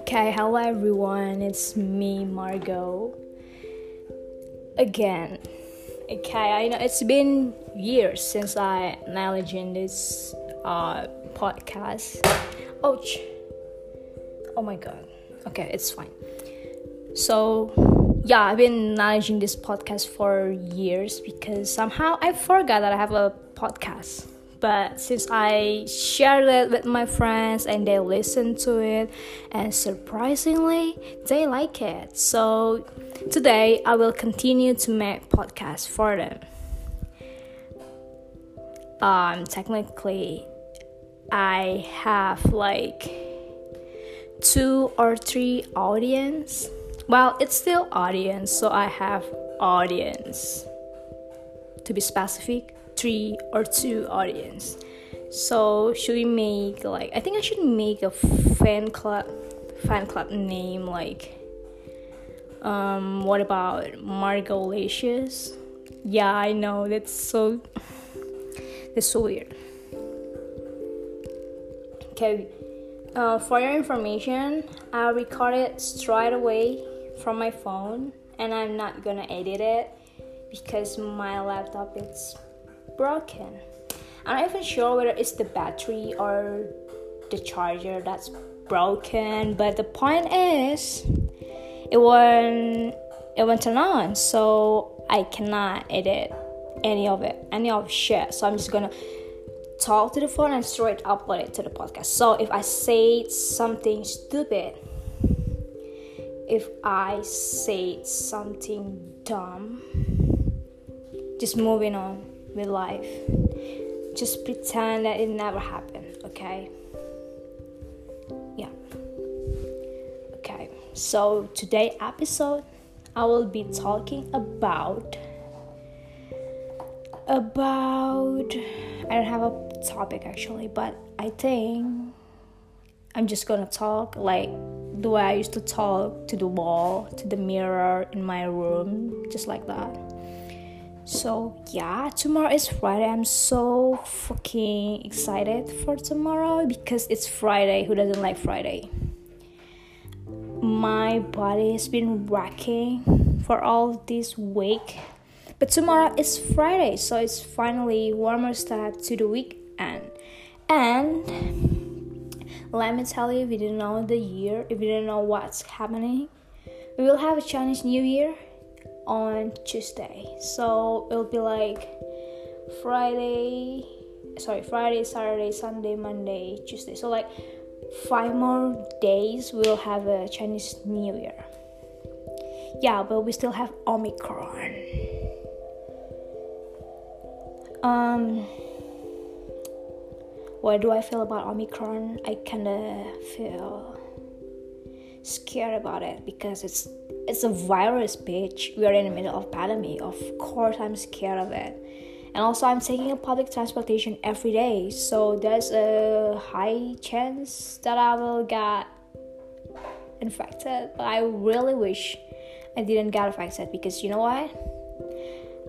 Okay, hello everyone, it's me, Margot. Again. Okay, I know it's been years since I managing this uh, podcast. Ouch. Oh my god. Okay, it's fine. So, yeah, I've been managing this podcast for years because somehow I forgot that I have a podcast but since I shared it with my friends and they listened to it, and surprisingly, they like it. So today I will continue to make podcasts for them. Um, technically, I have like two or three audience. Well, it's still audience, so I have audience. To be specific, three or two audience. So should we make like I think I should make a fan club fan club name like um what about Margot Licious? Yeah, I know that's so that's so weird. Okay, uh, for your information, I recorded straight away from my phone, and I'm not gonna edit it because my laptop is broken. I'm not even sure whether it's the battery or the charger that's broken, but the point is it won't it won't turn on, so I cannot edit any of it, any of shit. So I'm just gonna talk to the phone and straight upload it to the podcast. So if I say something stupid, if I say something dumb, just moving on with life. Just pretend that it never happened, okay? Yeah. Okay. So today episode I will be talking about about I don't have a topic actually, but I think I'm just gonna talk like the way I used to talk to the wall, to the mirror in my room, just like that. So, yeah, tomorrow is Friday. I'm so fucking excited for tomorrow because it's Friday. Who doesn't like Friday? My body has been racking for all this week. But tomorrow is Friday, so it's finally warmer start to the weekend. And let me tell you, if you didn't know the year, if you didn't know what's happening, we will have a Chinese New Year on Tuesday. So it'll be like Friday, sorry, Friday, Saturday, Sunday, Monday, Tuesday. So like five more days we'll have a Chinese New Year. Yeah, but we still have Omicron. Um what do I feel about Omicron? I kinda feel scared about it because it's it's a virus, bitch. We are in the middle of pandemic. Of course, I'm scared of it. And also, I'm taking a public transportation every day, so there's a high chance that I will get infected. But I really wish I didn't get infected because you know what?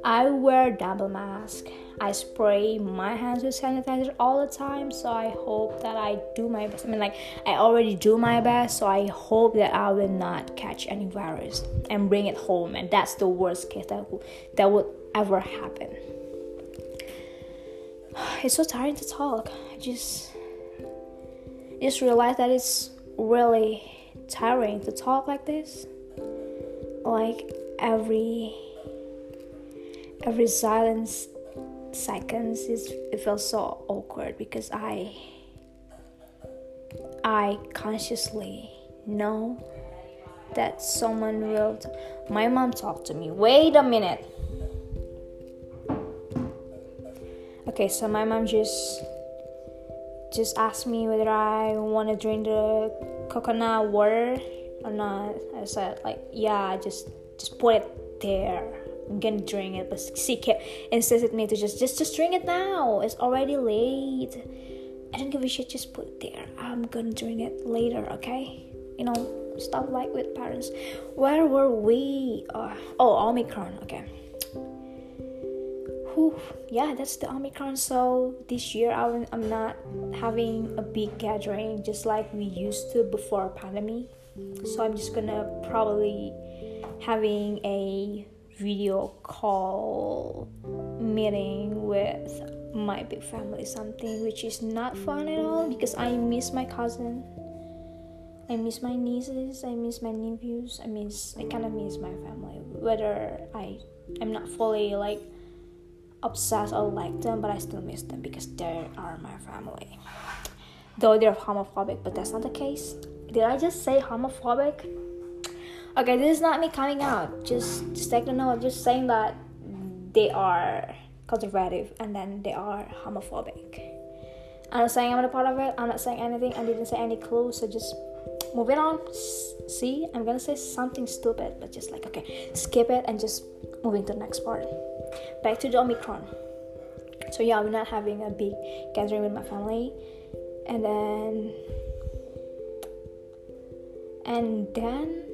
I wear double mask. I spray my hands with sanitizer all the time, so I hope that I do my best. I mean, like, I already do my best, so I hope that I will not catch any virus and bring it home. And that's the worst case that would, that would ever happen. It's so tiring to talk. I just, just realized that it's really tiring to talk like this. Like every every silence seconds is it feels so awkward because I I consciously know that someone will t- my mom talked to me. Wait a minute. Okay so my mom just just asked me whether I want to drink the coconut water or not. I said like yeah just just put it there gonna drink it, but she kept insisted me to just just just drink it now. It's already late. I don't give a shit. Just put it there. I'm gonna drink it later. Okay? You know, stuff like with parents. Where were we? Uh, oh, Omicron. Okay. whew, yeah, that's the Omicron. So this year I, I'm not having a big gathering just like we used to before pandemic. So I'm just gonna probably having a video call meeting with my big family something which is not fun at all because I miss my cousin. I miss my nieces, I miss my nephews, I miss I kinda miss my family. Whether I I'm not fully like obsessed or like them, but I still miss them because they are my family. Though they're homophobic, but that's not the case. Did I just say homophobic? Okay, this is not me coming out. Just just take the note. Just saying that they are conservative and then they are homophobic. I'm not saying I'm a part of it. I'm not saying anything. I didn't say any clues. So just moving on. See, I'm gonna say something stupid, but just like okay, skip it and just moving to the next part. Back to the Omicron. So yeah, we're not having a big gathering with my family, and then and then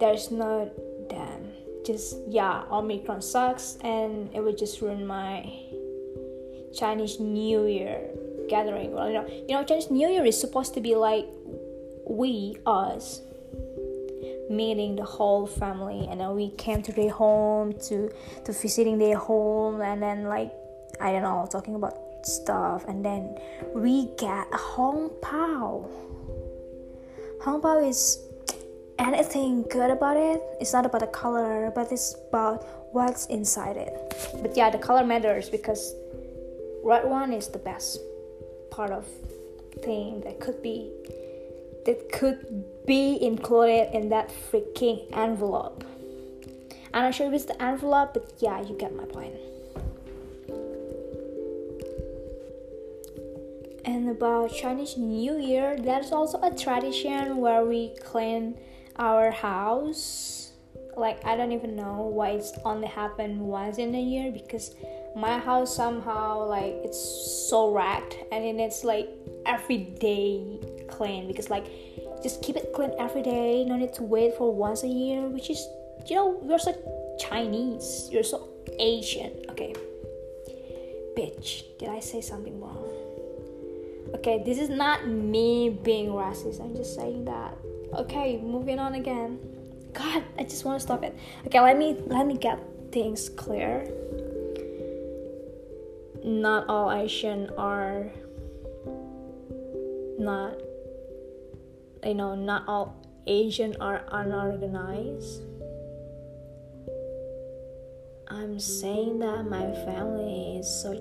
there's no then just yeah omicron sucks and it would just ruin my chinese new year gathering. Well you know you know chinese new year is supposed to be like we us meeting the whole family. And then we came to their home to to visiting their home and then like i don't know talking about stuff. And then we get a hong pao hong pao is anything good about it it's not about the color but it's about what's inside it but yeah the color matters because red one is the best part of thing that could be that could be included in that freaking envelope i'm not sure if it's the envelope but yeah you get my point. and about chinese new year there's also a tradition where we clean our house. Like i don't even know why it's only happened once in a year because my house somehow like it's so racked and then it's like every day clean because like just keep it clean every day. No need to wait for once a year which is you know you're so chinese. You're so asian. Okay. Bitch did i say something wrong okay this is not me being racist. I'm just saying that. Okay moving on again. God i just want to stop it. Okay let me let me get things clear. Not all asian are not you know not all asian are unorganized. I'm saying that my family is so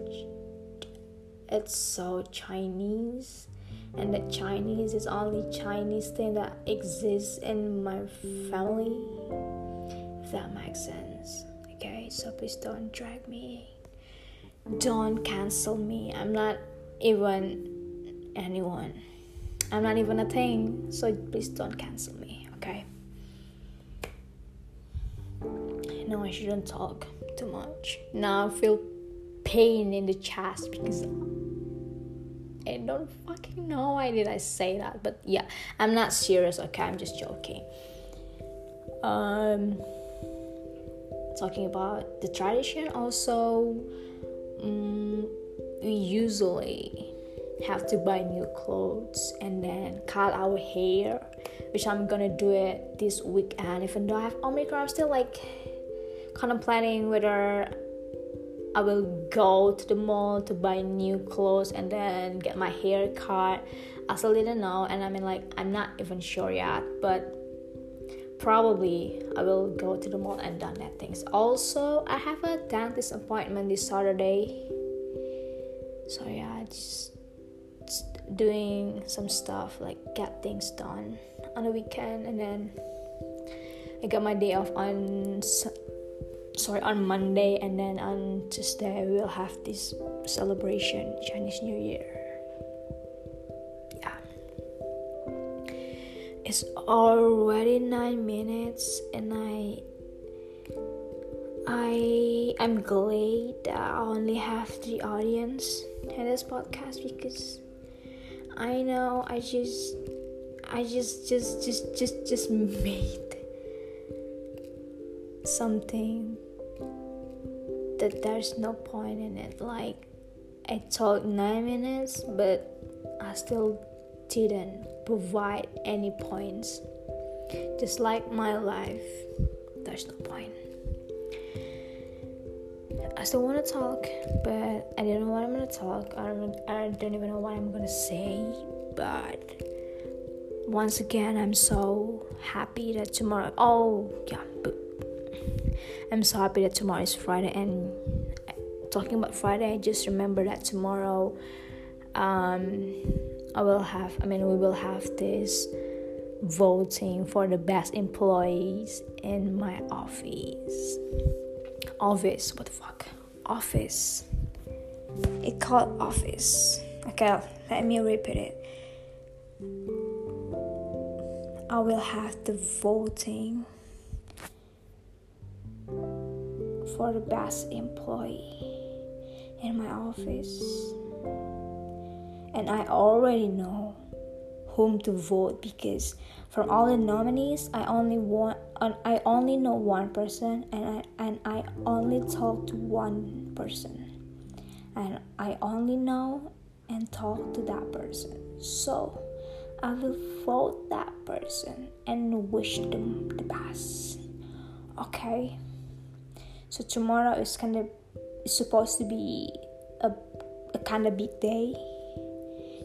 it's so chinese and that Chinese is only Chinese thing that exists in my family. If that makes sense. Okay, so please don't drag me. Don't cancel me. I'm not even anyone. I'm not even a thing. So please don't cancel me, okay? No, I shouldn't talk too much. Now I feel pain in the chest because I don't fucking know why did I say that, but yeah, I'm not serious. Okay, I'm just joking. Um, talking about the tradition, also, um, we usually have to buy new clothes and then cut our hair, which I'm gonna do it this weekend. Even though I have Omicron, I'm still like contemplating whether I will go to the mall to buy new clothes and then get my hair cut. I still didn't know, and I mean, like, I'm not even sure yet, but probably I will go to the mall and done that things. Also, I have a dentist appointment this Saturday, so yeah, just, just doing some stuff like get things done on the weekend, and then I got my day off on sorry on Monday and then on Tuesday we'll have this celebration Chinese New Year. Yeah. It's already 9 minutes and I I I'm glad that I only have the audience in this podcast because I know I just I just just just just just made something that there's no point in it. Like I talked nine minutes, but I still didn't provide any points. Just like my life, there's no point. I still want to talk, but I don't know what I'm gonna talk. I don't. I don't even know what I'm gonna say. But once again, I'm so happy that tomorrow. Oh yeah, I'm so happy that tomorrow is Friday. And talking about Friday, I just remember that tomorrow, um, I will have. I mean, we will have this voting for the best employees in my office. Office, what the fuck? Office. It called office. Okay, let me repeat it. I will have the voting for the best employee in my office. And I already know whom to vote because from all the nominees I only want uh, I only know one person and I and I only talk to one person. And I only know and talk to that person. So I will vote that person and wish them the best. Okay. So tomorrow is kind of supposed to be a, a kind of big day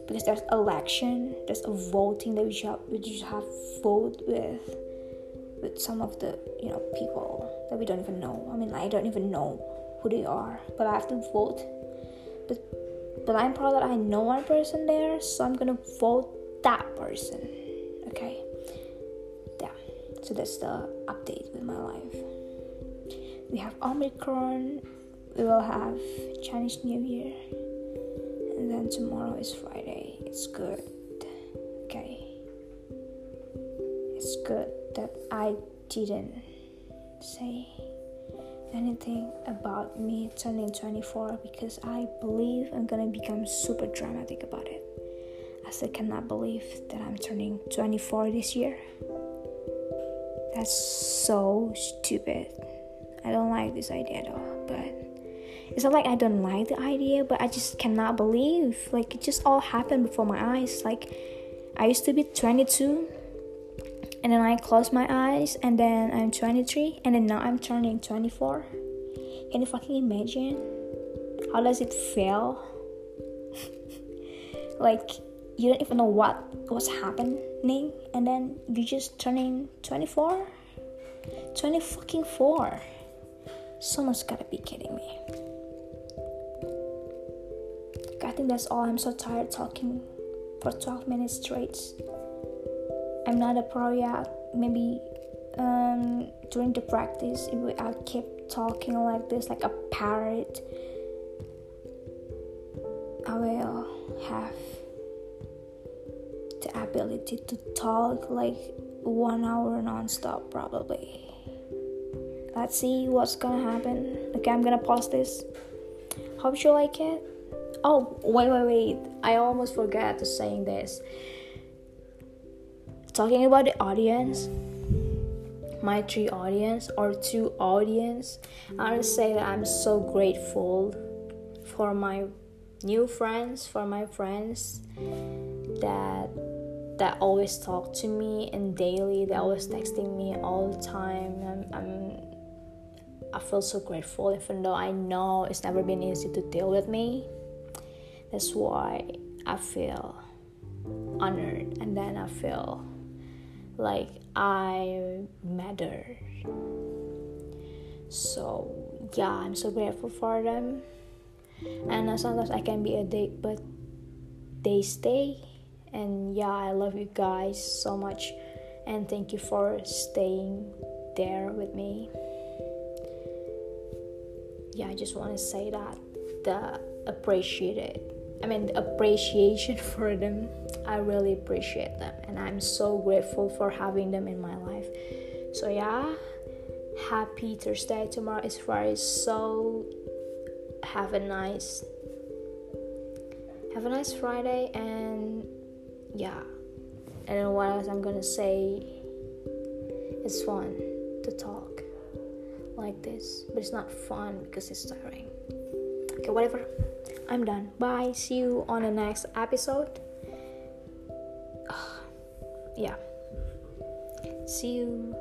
because there's election, there's a voting that we should have, we should have vote with with some of the you know people that we don't even know. I mean, I don't even know who they are, but I have to vote. But but I'm proud that I know one person there, so I'm gonna vote that person. Okay. Yeah. So that's the update with my life. We have Omicron. We will have Chinese New Year. And then tomorrow is Friday. It's good. Okay. It's good that I didn't say anything about me turning 24 because I believe I'm gonna become super dramatic about it. I still cannot believe that I'm turning 24 this year. That's so stupid. I don't like this idea though, but it's not like I don't like the idea, but I just cannot believe. Like, it just all happened before my eyes. Like, I used to be 22, and then I closed my eyes, and then I'm 23, and then now I'm turning 24. Can you fucking imagine? How does it feel? like, you don't even know what was happening and then you're just turning 24 20 fucking 4 someone's gotta be kidding me. I think that's all. I'm so tired talking for 12 minutes straight. I'm not a pro yet. Maybe um, during the practice if i keep talking like this like a parrot i will have the ability to talk like one hour nonstop, probably. Let's see what's gonna happen. Okay, I'm gonna pause this. Hope you like it. Oh, wait, wait, wait. I almost forgot to saying this. Talking about the audience, my three audience or two audience, I want to say that I'm so grateful for my new friends, for my friends that that always talk to me and daily they always texting me all the time I'm, I'm i feel so grateful even though i know it's never been easy to deal with me that's why i feel honored and then i feel like i matter so yeah i'm so grateful for them and sometimes i can be a dick but they stay and yeah, I love you guys so much. And thank you for staying there with me. Yeah, I just want to say that the appreciate it. I mean, the appreciation for them. I really appreciate them, and I'm so grateful for having them in my life. So yeah, happy Thursday. Tomorrow is Friday. So have a nice have a nice Friday and yeah, I don't know what else I'm gonna say. It's fun to talk like this, but it's not fun because it's tiring. Okay, whatever. I'm done. Bye. See you on the next episode. yeah. See you.